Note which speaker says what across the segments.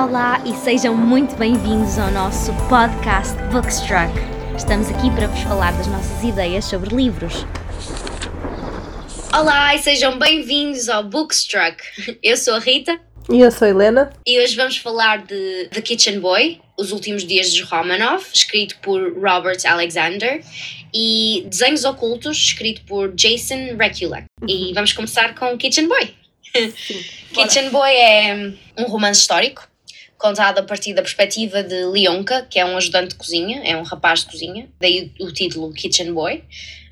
Speaker 1: Olá e sejam muito bem-vindos ao nosso podcast Bookstruck. Estamos aqui para vos falar das nossas ideias sobre livros. Olá e sejam bem-vindos ao Bookstruck. Eu sou a Rita.
Speaker 2: E eu sou a Helena.
Speaker 1: E hoje vamos falar de The Kitchen Boy, Os Últimos Dias de Romanov, escrito por Robert Alexander, e Desenhos Ocultos, escrito por Jason Rekulak. E vamos começar com Kitchen Boy. Kitchen Boy é um romance histórico contado a partir da perspectiva de Leonka, que é um ajudante de cozinha, é um rapaz de cozinha, daí o título Kitchen Boy,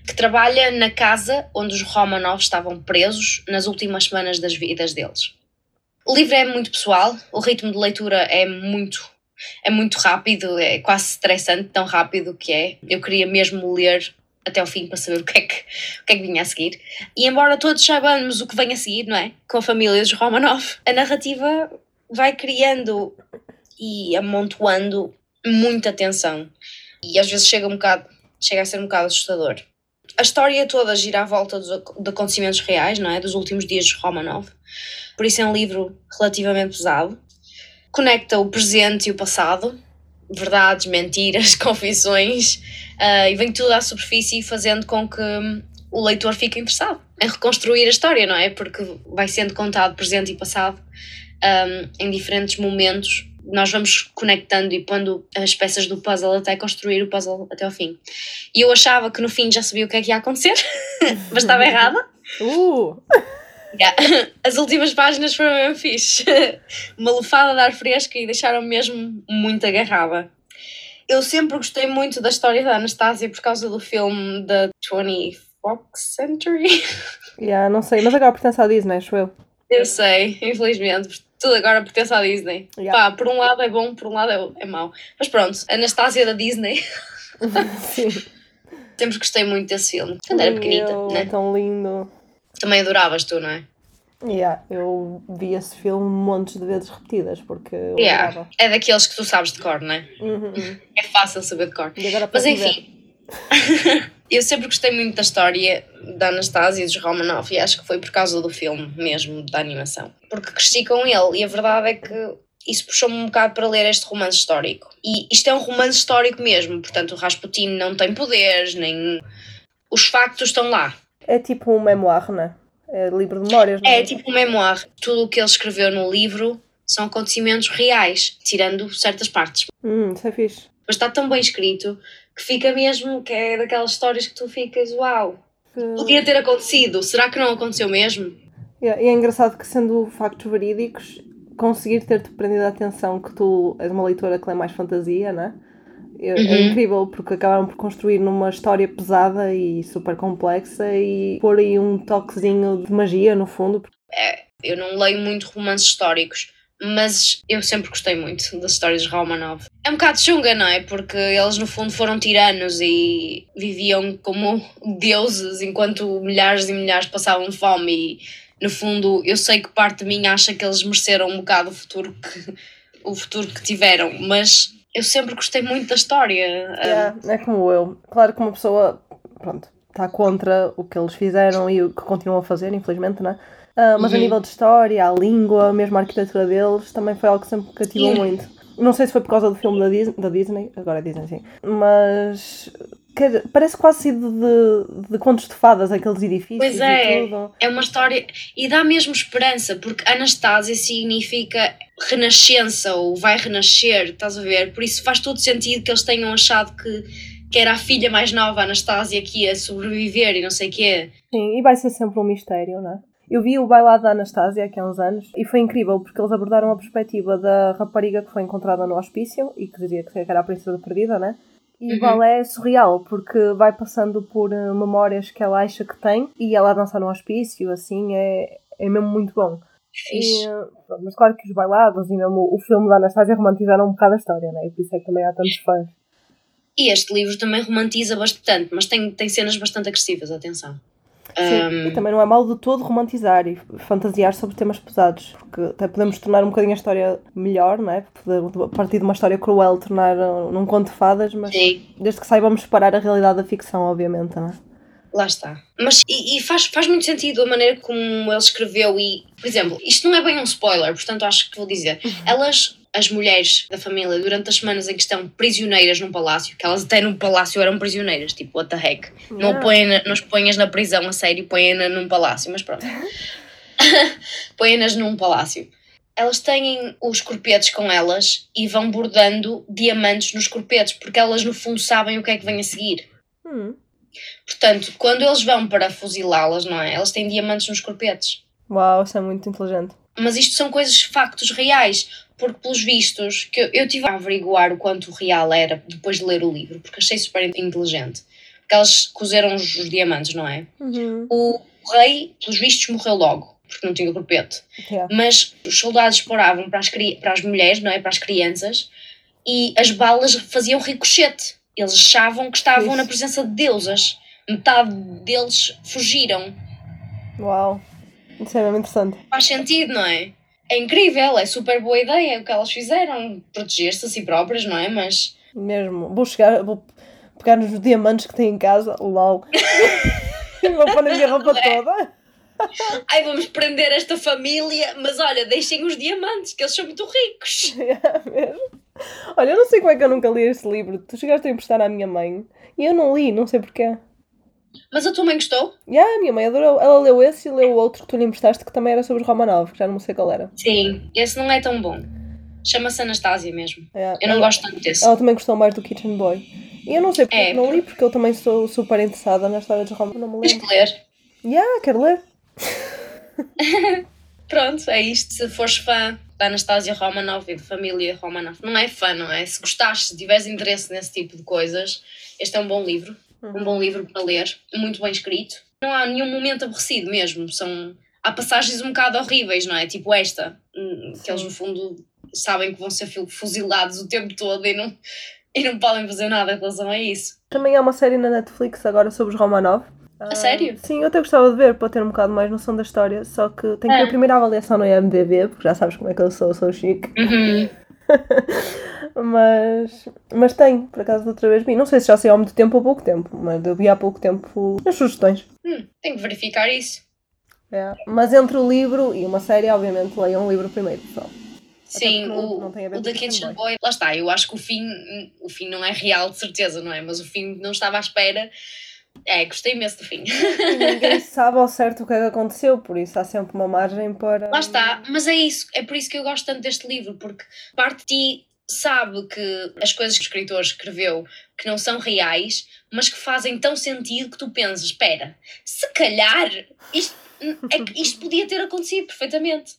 Speaker 1: que trabalha na casa onde os Romanov estavam presos nas últimas semanas das vidas deles. O livro é muito pessoal, o ritmo de leitura é muito é muito rápido, é quase estressante, tão rápido que é. Eu queria mesmo ler até ao fim para saber o que, é que, o que é que vinha a seguir. E embora todos saibamos o que vem a seguir, não é? Com a família dos Romanov, a narrativa vai criando e amontoando muita tensão. E às vezes chega um bocado, chega a ser um bocado assustador. A história toda gira à volta dos, de acontecimentos reais, não é? Dos últimos dias de Romanov. Por isso é um livro relativamente pesado. Conecta o presente e o passado, verdades, mentiras, confissões, uh, e vem tudo à superfície fazendo com que o leitor fique interessado em reconstruir a história, não é? Porque vai sendo contado presente e passado um, em diferentes momentos nós vamos conectando e pondo as peças do puzzle até construir o puzzle até ao fim. E eu achava que no fim já sabia o que é que ia acontecer, mas estava errada. Uh. Yeah. As últimas páginas foram mesmo fixe. Uma lufada de ar fresco e deixaram-me mesmo muito agarrada. Eu sempre gostei muito da história da Anastasia por causa do filme da 20 Fox Century.
Speaker 2: Yeah, não sei, mas agora pertence à Disney, acho eu.
Speaker 1: Eu sei, infelizmente tudo agora pertence à Disney. Yeah. Pá, por um lado é bom, por um lado é, é mau. Mas pronto, Anastasia da Disney. Sim. Sempre gostei muito desse filme. Quando era pequenita,
Speaker 2: eu, né? É tão lindo.
Speaker 1: Também adoravas tu, não é?
Speaker 2: Yeah, eu vi esse filme montes de vezes repetidas porque eu
Speaker 1: yeah. É daqueles que tu sabes de cor, não é? Uhum. É fácil saber de cor. Mas enfim. Eu sempre gostei muito da história da Anastasia e dos Romanov e acho que foi por causa do filme mesmo, da animação. Porque cresci com ele e a verdade é que isso puxou-me um bocado para ler este romance histórico. E isto é um romance histórico mesmo, portanto o Rasputin não tem poderes, nem... Os factos estão lá.
Speaker 2: É tipo um memoir, não é? É livro de memórias, não
Speaker 1: é? É tipo um memoir. Tudo o que ele escreveu no livro são acontecimentos reais, tirando certas partes.
Speaker 2: Hum, isso é fixe.
Speaker 1: Mas está tão bem escrito que fica mesmo, que é daquelas histórias que tu ficas, uau, podia ter acontecido, será que não aconteceu mesmo?
Speaker 2: E é, é engraçado que sendo factos verídicos, conseguir ter-te prendido a atenção que tu és uma leitora que lê mais fantasia, né? É, é uhum. é incrível porque acabaram por construir numa história pesada e super complexa e pôr aí um toquezinho de magia no fundo.
Speaker 1: É, eu não leio muito romances históricos, mas eu sempre gostei muito das histórias de Romanov. É um bocado chunga, não é? Porque eles no fundo foram tiranos e viviam como deuses enquanto milhares e milhares passavam fome e no fundo eu sei que parte de mim acha que eles mereceram um bocado o futuro que, o futuro que tiveram, mas eu sempre gostei muito da história.
Speaker 2: Yeah, é como eu. Claro que uma pessoa pronto, está contra o que eles fizeram e o que continuam a fazer, infelizmente, não é? Uh, mas uhum. a nível de história, a língua, mesmo a arquitetura deles, também foi algo que sempre cativou yeah. muito. Não sei se foi por causa do filme da Disney, da Disney agora é Disney sim, mas parece quase sido de, de contos de fadas, aqueles edifícios
Speaker 1: pois é, É uma história e dá mesmo esperança, porque Anastasia significa renascença ou vai renascer, estás a ver? Por isso faz todo sentido que eles tenham achado que, que era a filha mais nova, Anastasia, que ia sobreviver e não sei o quê.
Speaker 2: Sim, e vai ser sempre um mistério, não é? Eu vi o bailado da Anastasia aqui há uns anos e foi incrível porque eles abordaram a perspectiva da rapariga que foi encontrada no hospício e que dizia que era a princesa perdida, né? E uhum. o balé é surreal porque vai passando por uh, memórias que ela acha que tem e ela dança no hospício, assim, é, é mesmo muito bom. E, uh, mas claro que os bailados e mesmo o filme da Anastasia romantizaram um bocado a história, né? E por isso é que também há tantos fãs.
Speaker 1: E este livro também romantiza bastante, mas tem, tem cenas bastante agressivas, atenção.
Speaker 2: Sim, um... e também não é mal de todo romantizar e fantasiar sobre temas pesados, porque até podemos tornar um bocadinho a história melhor, não é? a partir de uma história cruel, tornar num conto de fadas, mas Sim. desde que saibamos separar a realidade da ficção, obviamente, não é?
Speaker 1: Lá está. Mas e, e, faz, faz muito sentido a maneira como ele escreveu e, por exemplo, isto não é bem um spoiler, portanto acho que vou dizer. Elas as mulheres da família durante as semanas em que estão prisioneiras num palácio, que elas até num palácio eram prisioneiras, tipo, what the heck. Não,
Speaker 2: Yeah.
Speaker 1: põem não as ponhas na prisão a sério, põem-na num palácio, mas pronto. põem-nas num palácio. Elas têm os corpetes com elas e vão bordando diamantes nos corpetes, porque elas no fundo sabem o que é que vem a seguir.
Speaker 2: Hum.
Speaker 1: Portanto, quando eles vão para fuzilá-las, não é? Elas têm diamantes nos corpetes.
Speaker 2: Uau, isso é muito inteligente.
Speaker 1: Mas isto são coisas, factos reais, porque pelos vistos, que eu, eu tive a averiguar o quanto real era depois de ler o livro, porque achei super inteligente. Porque elas cozeram os, os diamantes, não é?
Speaker 2: Uhum.
Speaker 1: O rei, pelos vistos, morreu logo, porque não tinha corpete.
Speaker 2: Yeah.
Speaker 1: Mas os soldados disparavam para as, para as mulheres, não é? Para as crianças, e as balas faziam ricochete. Eles achavam que estavam
Speaker 2: Isso.
Speaker 1: na presença de deusas. Metade deles fugiram.
Speaker 2: Uau. Isso é mesmo interessante.
Speaker 1: Faz sentido, não é? É incrível, é super boa ideia o que elas fizeram, proteger-se a si próprias, não é? Mas
Speaker 2: Mesmo. Vou chegar, vou pegar nos diamantes que tenho em casa, lol. e vou pôr na minha roupa
Speaker 1: é?
Speaker 2: toda.
Speaker 1: ai, vamos prender esta família, mas olha, deixem os diamantes, que eles são muito ricos.
Speaker 2: Yeah, mesmo. Olha, eu não sei como é que eu nunca li este livro. Tu chegaste a emprestar à minha mãe e eu não li, não sei porquê.
Speaker 1: Mas a tua mãe gostou?
Speaker 2: E a minha mãe adorou. Ela leu esse e leu o outro que tu lhe emprestaste que também era sobre Romanov, que já não sei qual era.
Speaker 1: Sim, esse não é tão bom. Chama-se Anastasia mesmo.
Speaker 2: Yeah.
Speaker 1: Eu não
Speaker 2: ela,
Speaker 1: gosto tanto desse.
Speaker 2: ela também gostou mais do Kitchen Boy. E eu não sei porque
Speaker 1: É.
Speaker 2: não li, porque eu também sou super interessada na história de Romanov. Não me
Speaker 1: Tens
Speaker 2: lembro.
Speaker 1: que ler.
Speaker 2: Yeah, quero ler.
Speaker 1: Pronto, é isto. Se fores fã da Anastasia Romanov e de família Romanov, não é fã, não é? Se gostares, se tiveres interesse nesse tipo de coisas, este é um bom livro. Um bom livro para ler, muito bem escrito. Não há nenhum momento aborrecido mesmo. São... Há passagens um bocado horríveis, não é? Tipo esta, hum, que eles no fundo sabem que vão ser fu- fuzilados o tempo todo e não, e não podem fazer nada em relação a isso.
Speaker 2: Também há uma série na Netflix agora sobre os Romanov.
Speaker 1: A sério?
Speaker 2: Sim, eu até gostava de ver para ter um bocado mais noção da história, só que tenho que
Speaker 1: É.
Speaker 2: ver a primeira avaliação no IMDB, porque já sabes como é que eu sou, sou chique.
Speaker 1: Uhum.
Speaker 2: Mas, mas tenho, por acaso, outra vez vi. Não sei se já saiu há muito tempo ou pouco tempo, mas eu vi há pouco tempo as sugestões.
Speaker 1: Hum, tenho que verificar isso.
Speaker 2: É. Mas entre o livro e uma série, obviamente, leiam o livro primeiro, pessoal.
Speaker 1: Sim, o,
Speaker 2: não
Speaker 1: o da
Speaker 2: Kitchen Boy.
Speaker 1: Lá está, eu acho que o fim, o fim não é real de certeza, não é? Mas o fim não estava à espera. É, gostei imenso do fim.
Speaker 2: Ninguém sabe ao certo o que é que aconteceu, por isso há sempre uma margem para.
Speaker 1: Lá está, mas é isso, é por isso que eu gosto tanto deste livro, porque parte de ti sabe que as coisas que o escritor escreveu que não são reais, mas que fazem tão sentido que tu pensas, espera, se calhar isto, é que isto podia ter acontecido perfeitamente.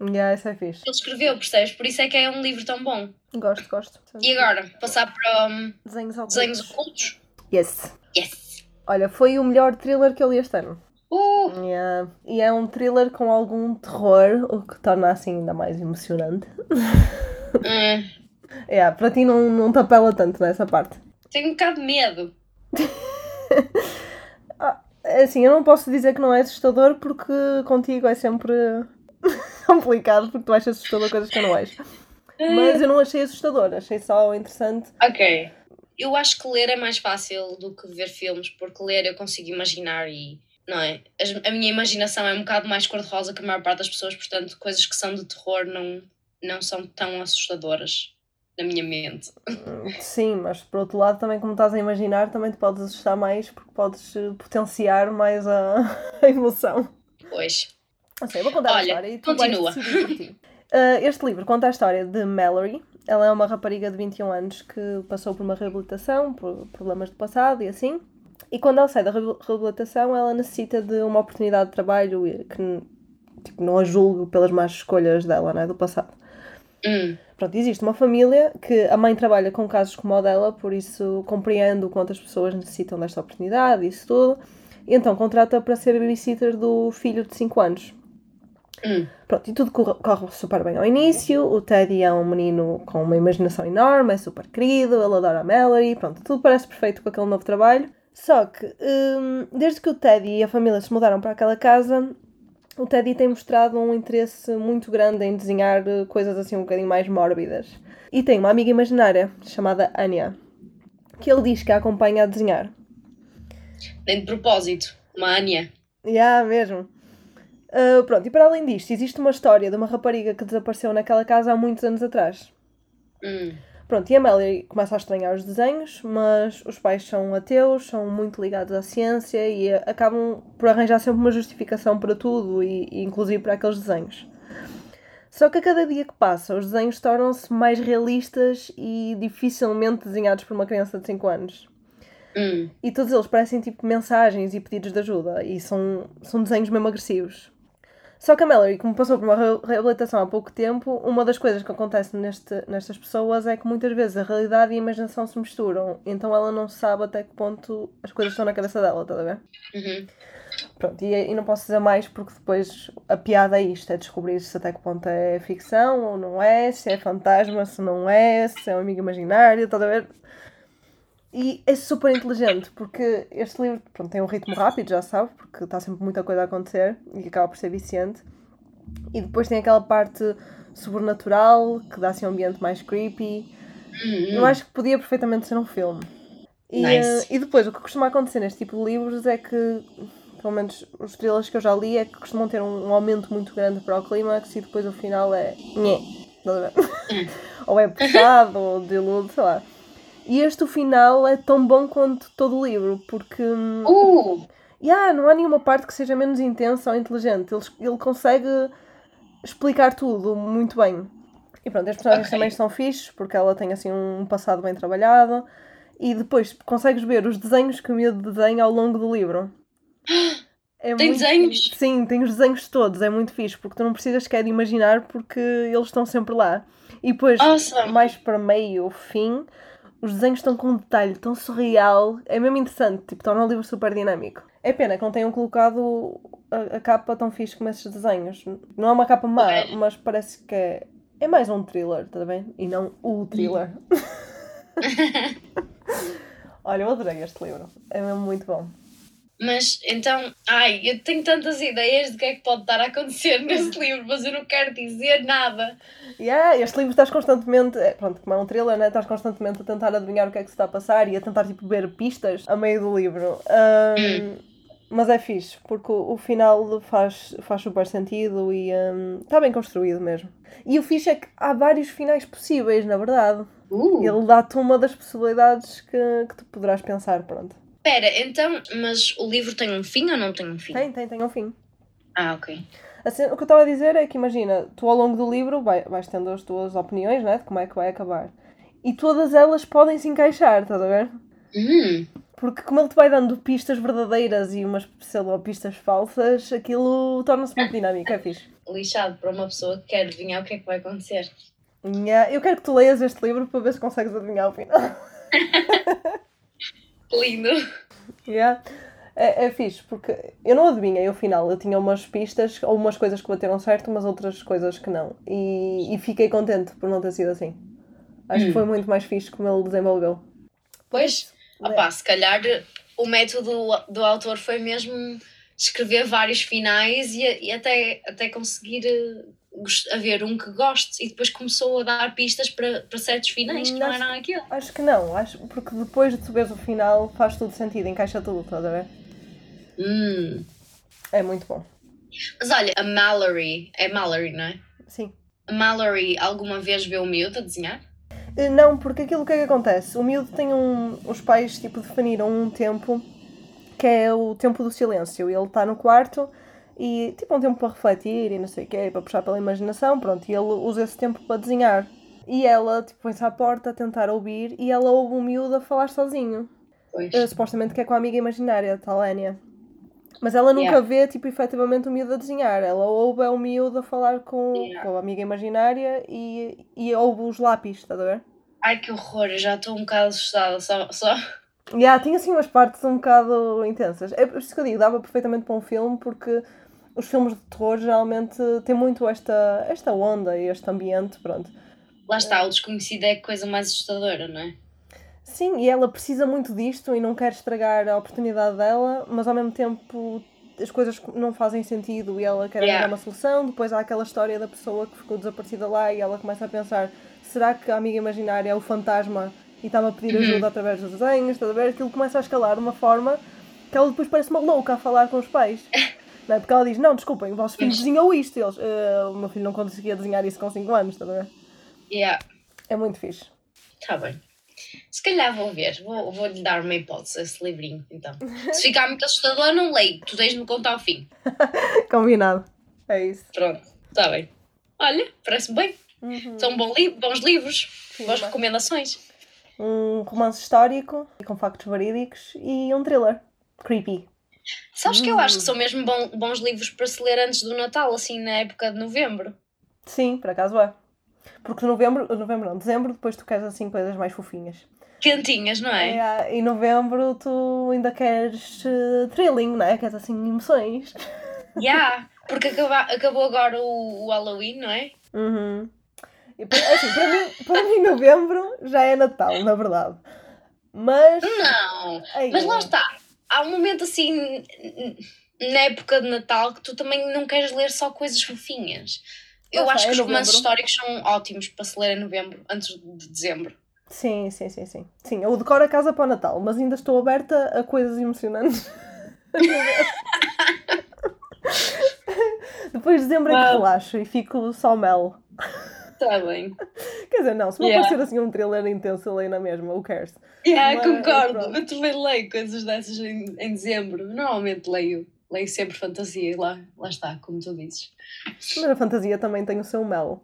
Speaker 2: Yeah, isso é fixe.
Speaker 1: Ele escreveu, percebes? Por isso é que é um livro tão bom.
Speaker 2: Gosto, gosto.
Speaker 1: E agora, passar para um,
Speaker 2: Desenhos ocultos.
Speaker 1: desenhos ocultos?
Speaker 2: Yes.
Speaker 1: Yes!
Speaker 2: Olha, foi o melhor thriller que eu li este ano.
Speaker 1: Uh,
Speaker 2: Yeah. E é um thriller com algum terror, o que torna assim ainda mais emocionante.
Speaker 1: hum,
Speaker 2: Yeah, para ti não, não te apela tanto nessa parte.
Speaker 1: tenho um bocado de medo.
Speaker 2: Assim, eu não posso dizer que não é assustador porque contigo é sempre complicado porque tu achas assustador coisas que eu não acho. Mas eu não achei assustador, achei só interessante.
Speaker 1: Ok. Eu acho que ler é mais fácil do que ver filmes, porque ler eu consigo imaginar e. Não é? A minha imaginação é um bocado mais cor-de-rosa que a maior parte das pessoas, portanto, coisas que são de terror não, não são tão assustadoras na minha mente.
Speaker 2: Sim, mas por outro lado, também como estás a imaginar, também te podes assustar mais porque podes eh, potenciar mais a, a emoção.
Speaker 1: Pois.
Speaker 2: Não sei, vou contar a
Speaker 1: Olha,
Speaker 2: história e tu
Speaker 1: continua.
Speaker 2: Uh, este livro conta a história de Mallory. Ela é uma rapariga de 21 anos que passou por uma reabilitação, por problemas do passado e assim. E quando ela sai da reabil- reabilitação, ela necessita de uma oportunidade de trabalho e que tipo, não a julgue pelas más escolhas dela, não é? Do passado.
Speaker 1: Hum,
Speaker 2: Pronto, existe uma família que a mãe trabalha com casos como o dela, por isso compreendo quantas pessoas necessitam desta oportunidade e isso tudo. E então contrata para ser babysitter do filho de 5 anos.
Speaker 1: hum.
Speaker 2: Pronto, e tudo corre, corre super bem ao início. O Teddy é um menino com uma imaginação enorme, é super querido, ele adora a Mallory, pronto, tudo parece perfeito com aquele novo trabalho. Só que, hum, desde que o Teddy e a família se mudaram para aquela casa, o Teddy tem mostrado um interesse muito grande em desenhar eh, coisas assim um bocadinho mais mórbidas. E tem uma amiga imaginária chamada Anya, que ele diz que a acompanha a desenhar.
Speaker 1: Nem de propósito. Uma Anya.
Speaker 2: Já, mesmo. Ah, pronto, e para além disto, existe uma história de uma rapariga que desapareceu naquela casa há muitos anos atrás.
Speaker 1: Hum.
Speaker 2: Pronto, e a Melody começa a estranhar os desenhos, mas os pais são ateus, são muito ligados à ciência e acabam por arranjar sempre uma justificação para tudo, e, e inclusive para aqueles desenhos. Só que a cada dia que passa, os desenhos tornam-se mais realistas e dificilmente desenhados por uma criança de 5 anos.
Speaker 1: Hum.
Speaker 2: E todos eles parecem tipo mensagens e pedidos de ajuda, e são, são desenhos mesmo agressivos. Só que a Mallory, como passou por uma re- reabilitação há pouco tempo, uma das coisas que acontece neste, nestas pessoas é que muitas vezes a realidade e a imaginação se misturam, então ela não sabe até que ponto as coisas estão na cabeça dela, estás a ver?
Speaker 1: Uhum.
Speaker 2: Pronto, e, e não posso dizer mais porque depois a piada é isto, é descobrir se até que ponto é ficção ou não é, se é fantasma, se não é, se é um amigo imaginário, estás a ver? E é super inteligente porque este livro pronto, tem um ritmo rápido, já sabe, porque está sempre muita coisa a acontecer e acaba por ser viciante. E depois tem aquela parte sobrenatural que dá assim um ambiente mais creepy. Eu acho que podia perfeitamente ser um filme. E,
Speaker 1: Nice.
Speaker 2: eh, e depois, o que costuma acontecer neste tipo de livros é que, pelo menos os thrillers que eu já li, é que costumam ter um, um aumento muito grande para o clímax e depois o final é. Nhé, ver? ou é pesado, ou delude, sei lá. E este, o final, é tão bom quanto todo o livro, porque. hum,
Speaker 1: Uh!
Speaker 2: Yeah, não há nenhuma parte que seja menos intensa ou inteligente. Ele, ele consegue explicar tudo muito bem. E pronto, as personagens
Speaker 1: Ok.
Speaker 2: também são fixes, porque ela tem assim um passado bem trabalhado. E depois consegues ver os desenhos que o miúdo desenha ao longo do livro. É
Speaker 1: Tem desenhos?
Speaker 2: Sim, tem os desenhos todos, é muito fixe, porque tu não precisas sequer de imaginar porque eles estão sempre lá. E depois,
Speaker 1: Awesome.
Speaker 2: mais para meio, fim, os desenhos estão com um detalhe tão surreal, é mesmo interessante, tipo, torna o livro super dinâmico. É pena que não tenham colocado a, a capa tão fixe como esses desenhos. Não é uma capa má, mas parece que é, é mais um thriller, tá bem? E não o thriller. Olha, eu adorei este livro, é mesmo muito bom.
Speaker 1: Mas então, ai, eu tenho tantas ideias do que é que pode estar a acontecer nesse livro, mas eu não quero dizer nada.
Speaker 2: Yeah, este livro estás constantemente, é, pronto, como é um thriller, né? estás constantemente a tentar adivinhar o que é que se está a passar e a tentar tipo ver pistas a meio do livro. Ahm, Mas é fixe, porque o, o final faz, faz super sentido e ahm, está bem construído mesmo. E o fixe é que há vários finais possíveis, na verdade.
Speaker 1: Uh.
Speaker 2: Ele dá-te uma das possibilidades que, que tu poderás pensar, pronto.
Speaker 1: Espera, então, mas o livro tem um fim ou não tem um fim?
Speaker 2: Tem, tem, tem um fim.
Speaker 1: Ah, ok.
Speaker 2: Assim, o que eu estava a dizer é que imagina, tu ao longo do livro vai, vais tendo as tuas opiniões, né? De como é que vai acabar. E todas elas podem se encaixar, estás a ver?
Speaker 1: Hum,
Speaker 2: Porque como ele te vai dando pistas verdadeiras e umas sei lá, pistas falsas, aquilo torna-se muito dinâmico, é fixe.
Speaker 1: lixado para uma pessoa que quer adivinhar o que é que vai acontecer.
Speaker 2: Yeah, Eu quero que tu leias este livro para ver se consegues adivinhar o final.
Speaker 1: Lindo.
Speaker 2: Yeah. É, é fixe, porque eu não adivinhei o final. Eu tinha umas pistas, ou umas coisas que bateram certo, umas outras coisas que não. E, e fiquei contente por não ter sido assim. Acho que
Speaker 1: Hum.
Speaker 2: foi muito mais fixe como ele desenvolveu.
Speaker 1: Pois, opá, se calhar o método do autor foi mesmo escrever vários finais e, e até, até conseguir eh, haver um que goste e depois começou a dar pistas para, para certos finais que não
Speaker 2: Não.
Speaker 1: eram aquilo.
Speaker 2: Acho que não, acho, porque depois de tu veres o final faz tudo sentido, encaixa tudo, estás a ver?
Speaker 1: Hum.
Speaker 2: É muito bom.
Speaker 1: Mas olha, a Mallory, é Mallory, não é?
Speaker 2: Sim.
Speaker 1: A Mallory alguma vez viu o miúdo a desenhar?
Speaker 2: Eh, Não, porque aquilo que é que acontece? O miúdo tem um. Os pais tipo, definiram um tempo que é o tempo do silêncio. Ele está no quarto e tipo um tempo para refletir e não sei o quê, para puxar pela imaginação, pronto, e ele usa esse tempo para desenhar. E ela tipo, põe-se à porta a tentar ouvir e ela ouve o miúdo a falar sozinho. Eh, supostamente que é com a amiga imaginária, a Talénia. Mas ela nunca
Speaker 1: Yeah.
Speaker 2: vê, tipo, efetivamente o miúdo a desenhar. Ela ouve é o miúdo a falar com,
Speaker 1: Yeah.
Speaker 2: com a amiga imaginária e, e ouve os lápis, estás a ver?
Speaker 1: Ai que horror, eu já estou um bocado assustada só. só.
Speaker 2: Yeah, tinha assim umas partes um bocado intensas. É por isso que eu digo, dava perfeitamente para um filme, porque os filmes de terror geralmente têm muito esta, esta onda e este ambiente, pronto.
Speaker 1: Lá está, o desconhecido é a coisa mais assustadora, não é?
Speaker 2: Sim, e ela precisa muito disto e não quer estragar a oportunidade dela, mas ao mesmo tempo as coisas não fazem sentido e ela quer
Speaker 1: Yeah.
Speaker 2: arranjar uma solução. Depois há aquela história da pessoa que ficou desaparecida lá e ela começa a pensar: será que a amiga imaginária é o fantasma e está-me a pedir
Speaker 1: Uhum.
Speaker 2: ajuda através dos desenhos? Estás a ver? Aquilo começa a escalar de uma forma que ela depois parece uma louca a falar com os pais. Não é? Porque ela diz: Não, desculpem, o vosso filho desenhou isto. E eles: "Ah, O meu filho não conseguia desenhar isso com 5 anos, estás a ver?
Speaker 1: Yeah.
Speaker 2: É muito fixe.
Speaker 1: Está bem. Se calhar vou ver, vou, vou lhe dar uma hipótese a esse livrinho, então. Se ficar muito assustador, não leio, tu tens de me contar ao fim.
Speaker 2: Combinado. É isso.
Speaker 1: Pronto, está bem. Olha, parece-me bem.
Speaker 2: Uhum.
Speaker 1: São bom li bons livros,
Speaker 2: Sim,
Speaker 1: boas
Speaker 2: mas-
Speaker 1: recomendações.
Speaker 2: Um romance histórico com factos verídicos e um thriller. Creepy.
Speaker 1: Sabes que eu
Speaker 2: Hum.
Speaker 1: acho que são mesmo bom- bons livros para se ler antes do Natal, assim na época de novembro.
Speaker 2: Sim, por acaso é. Porque novembro, novembro não, dezembro, depois tu queres assim coisas mais fofinhas.
Speaker 1: Quentinhas, não é?
Speaker 2: É, em novembro tu ainda queres eh, thrilling, não é? Queres assim emoções.
Speaker 1: Yeah, porque acaba- acabou agora o, o Halloween, não é?
Speaker 2: Uhum. E, para- assim, para, mim, para mim, novembro já é Natal, na verdade. Mas.
Speaker 1: Não,
Speaker 2: Ai,
Speaker 1: mas lá
Speaker 2: é.
Speaker 1: está. Há um momento assim na época de Natal que tu também não queres ler só coisas fofinhas. Eu acho que
Speaker 2: é
Speaker 1: os romances
Speaker 2: novembro.
Speaker 1: históricos são ótimos para se ler em novembro, antes de dezembro.
Speaker 2: Sim, sim, sim, sim. Sim, eu decoro a casa para o Natal, mas ainda estou aberta a coisas emocionantes. Depois de dezembro é que relaxo e fico só mel.
Speaker 1: Está bem.
Speaker 2: Quer dizer, não, se me
Speaker 1: Yeah.
Speaker 2: aparecer assim um thriller intenso, eu leio na mesma, who cares?
Speaker 1: Yeah,
Speaker 2: Mas,
Speaker 1: concordo. Eu também leio coisas dessas em, em dezembro. Normalmente leio. Leio sempre fantasia e lá, lá está, como tu dizes.
Speaker 2: Mas a fantasia também tem o seu mel.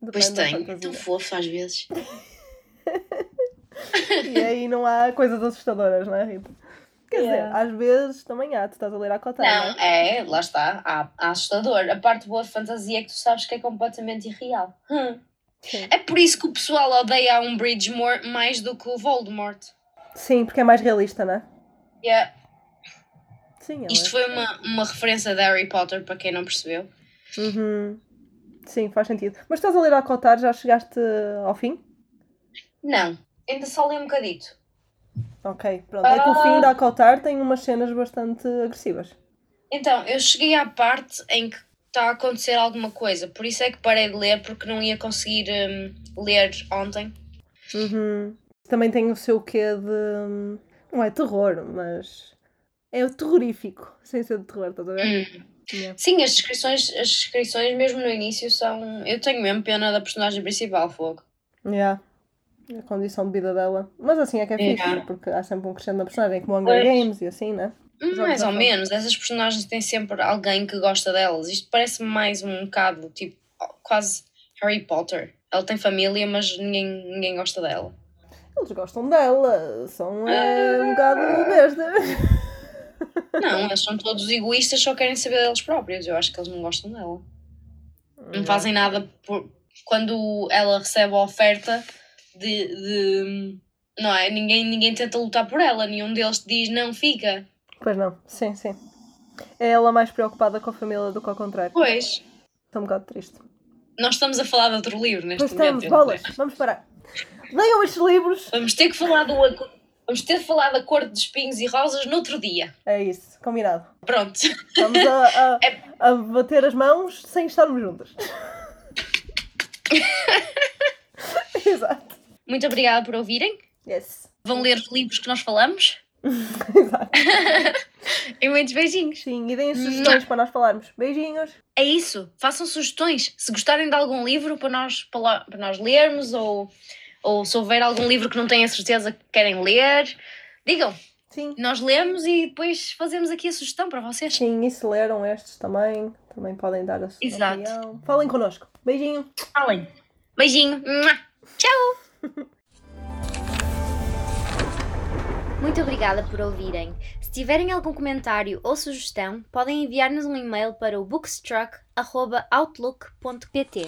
Speaker 1: Pois
Speaker 2: Depende da
Speaker 1: tem.
Speaker 2: fantasia.
Speaker 1: Tão fofo às vezes.
Speaker 2: E aí não há coisas assustadoras, não é, Rita? Quer
Speaker 1: Yeah.
Speaker 2: dizer, às vezes também há, tu estás a ler a cotar, não,
Speaker 1: Não, é, lá está. Há, há assustador. A parte boa de fantasia é que tu sabes que é completamente irreal. Hum.
Speaker 2: Sim.
Speaker 1: É por isso que o pessoal odeia a Umbridge more, mais do que o Voldemort.
Speaker 2: Sim, porque é mais realista, não é?
Speaker 1: Yeah.
Speaker 2: Sim,
Speaker 1: Isto
Speaker 2: é.
Speaker 1: foi uma, uma referência de Harry Potter, para quem não percebeu.
Speaker 2: Uhum. Sim, faz sentido. Mas estás a ler a cotar, já chegaste ao fim?
Speaker 1: Não, ainda só li um bocadito.
Speaker 2: Ok, pronto. É que o
Speaker 1: Ah.
Speaker 2: fim da Acotar tem umas cenas bastante agressivas.
Speaker 1: Então, eu cheguei à parte em que está a acontecer alguma coisa, por isso é que parei de ler, porque não ia conseguir hum, ler ontem.
Speaker 2: Uhum. Também tem o seu quê de. Não é terror, mas. É terrorífico, sem ser de terror, estás a ver?
Speaker 1: Hum.
Speaker 2: Yeah.
Speaker 1: Sim, as descrições, as descrições mesmo no início são. Eu tenho mesmo pena da personagem principal, Fogo.
Speaker 2: Yeah. A condição de vida dela. Mas assim é que é fixe,
Speaker 1: Yeah.
Speaker 2: porque há sempre um crescendo da personagem, como Hunger
Speaker 1: Pois.
Speaker 2: Games e assim, né?
Speaker 1: Mais ou menos, essas personagens têm sempre alguém que gosta delas. Isto parece mais um bocado tipo quase Harry Potter. Ela tem família, mas ninguém, ninguém gosta dela.
Speaker 2: Eles gostam dela, são é, um bocado bestas.
Speaker 1: Não, eles são todos egoístas, só querem saber deles próprios. Eu acho que eles não gostam dela. Não fazem nada por... quando ela recebe a oferta de, de- Não é? Ninguém, ninguém tenta lutar por ela, nenhum deles diz não, fica.
Speaker 2: Pois não, sim, sim. É ela mais preocupada com a família do que ao contrário.
Speaker 1: Pois,
Speaker 2: Estou um bocado triste.
Speaker 1: nós estamos a falar de outro livro neste
Speaker 2: Pois
Speaker 1: momento.
Speaker 2: estamos, bolas,
Speaker 1: sei.
Speaker 2: vamos parar. Leiam estes livros.
Speaker 1: Vamos ter que falar do. Vamos ter de falar da cor de espinhos e rosas no outro dia.
Speaker 2: É isso, combinado.
Speaker 1: Pronto.
Speaker 2: Estamos a, a,
Speaker 1: É-
Speaker 2: a bater as mãos sem estarmos juntas. Exato.
Speaker 1: Muito obrigada por ouvirem.
Speaker 2: Yes.
Speaker 1: Vão ler os livros que nós falamos.
Speaker 2: Exato.
Speaker 1: E muitos beijinhos.
Speaker 2: Sim, e deem sugestões para nós falarmos. Beijinhos.
Speaker 1: É isso. Façam sugestões. Se gostarem de algum livro para nós, para nós lermos, ou, ou se houver algum livro que não a certeza que querem ler, digam.
Speaker 2: Sim.
Speaker 1: Nós lemos e depois fazemos aqui a sugestão para vocês.
Speaker 2: Sim, e se leram estes também, também podem dar a sua
Speaker 1: Exato.
Speaker 2: opinião. Falem connosco. Beijinho.
Speaker 1: Falem. Beijinho. Tchau. Muito obrigada por ouvirem. Se tiverem algum comentário ou sugestão, podem enviar-nos um e-mail para o bookstruck.outlook.pt.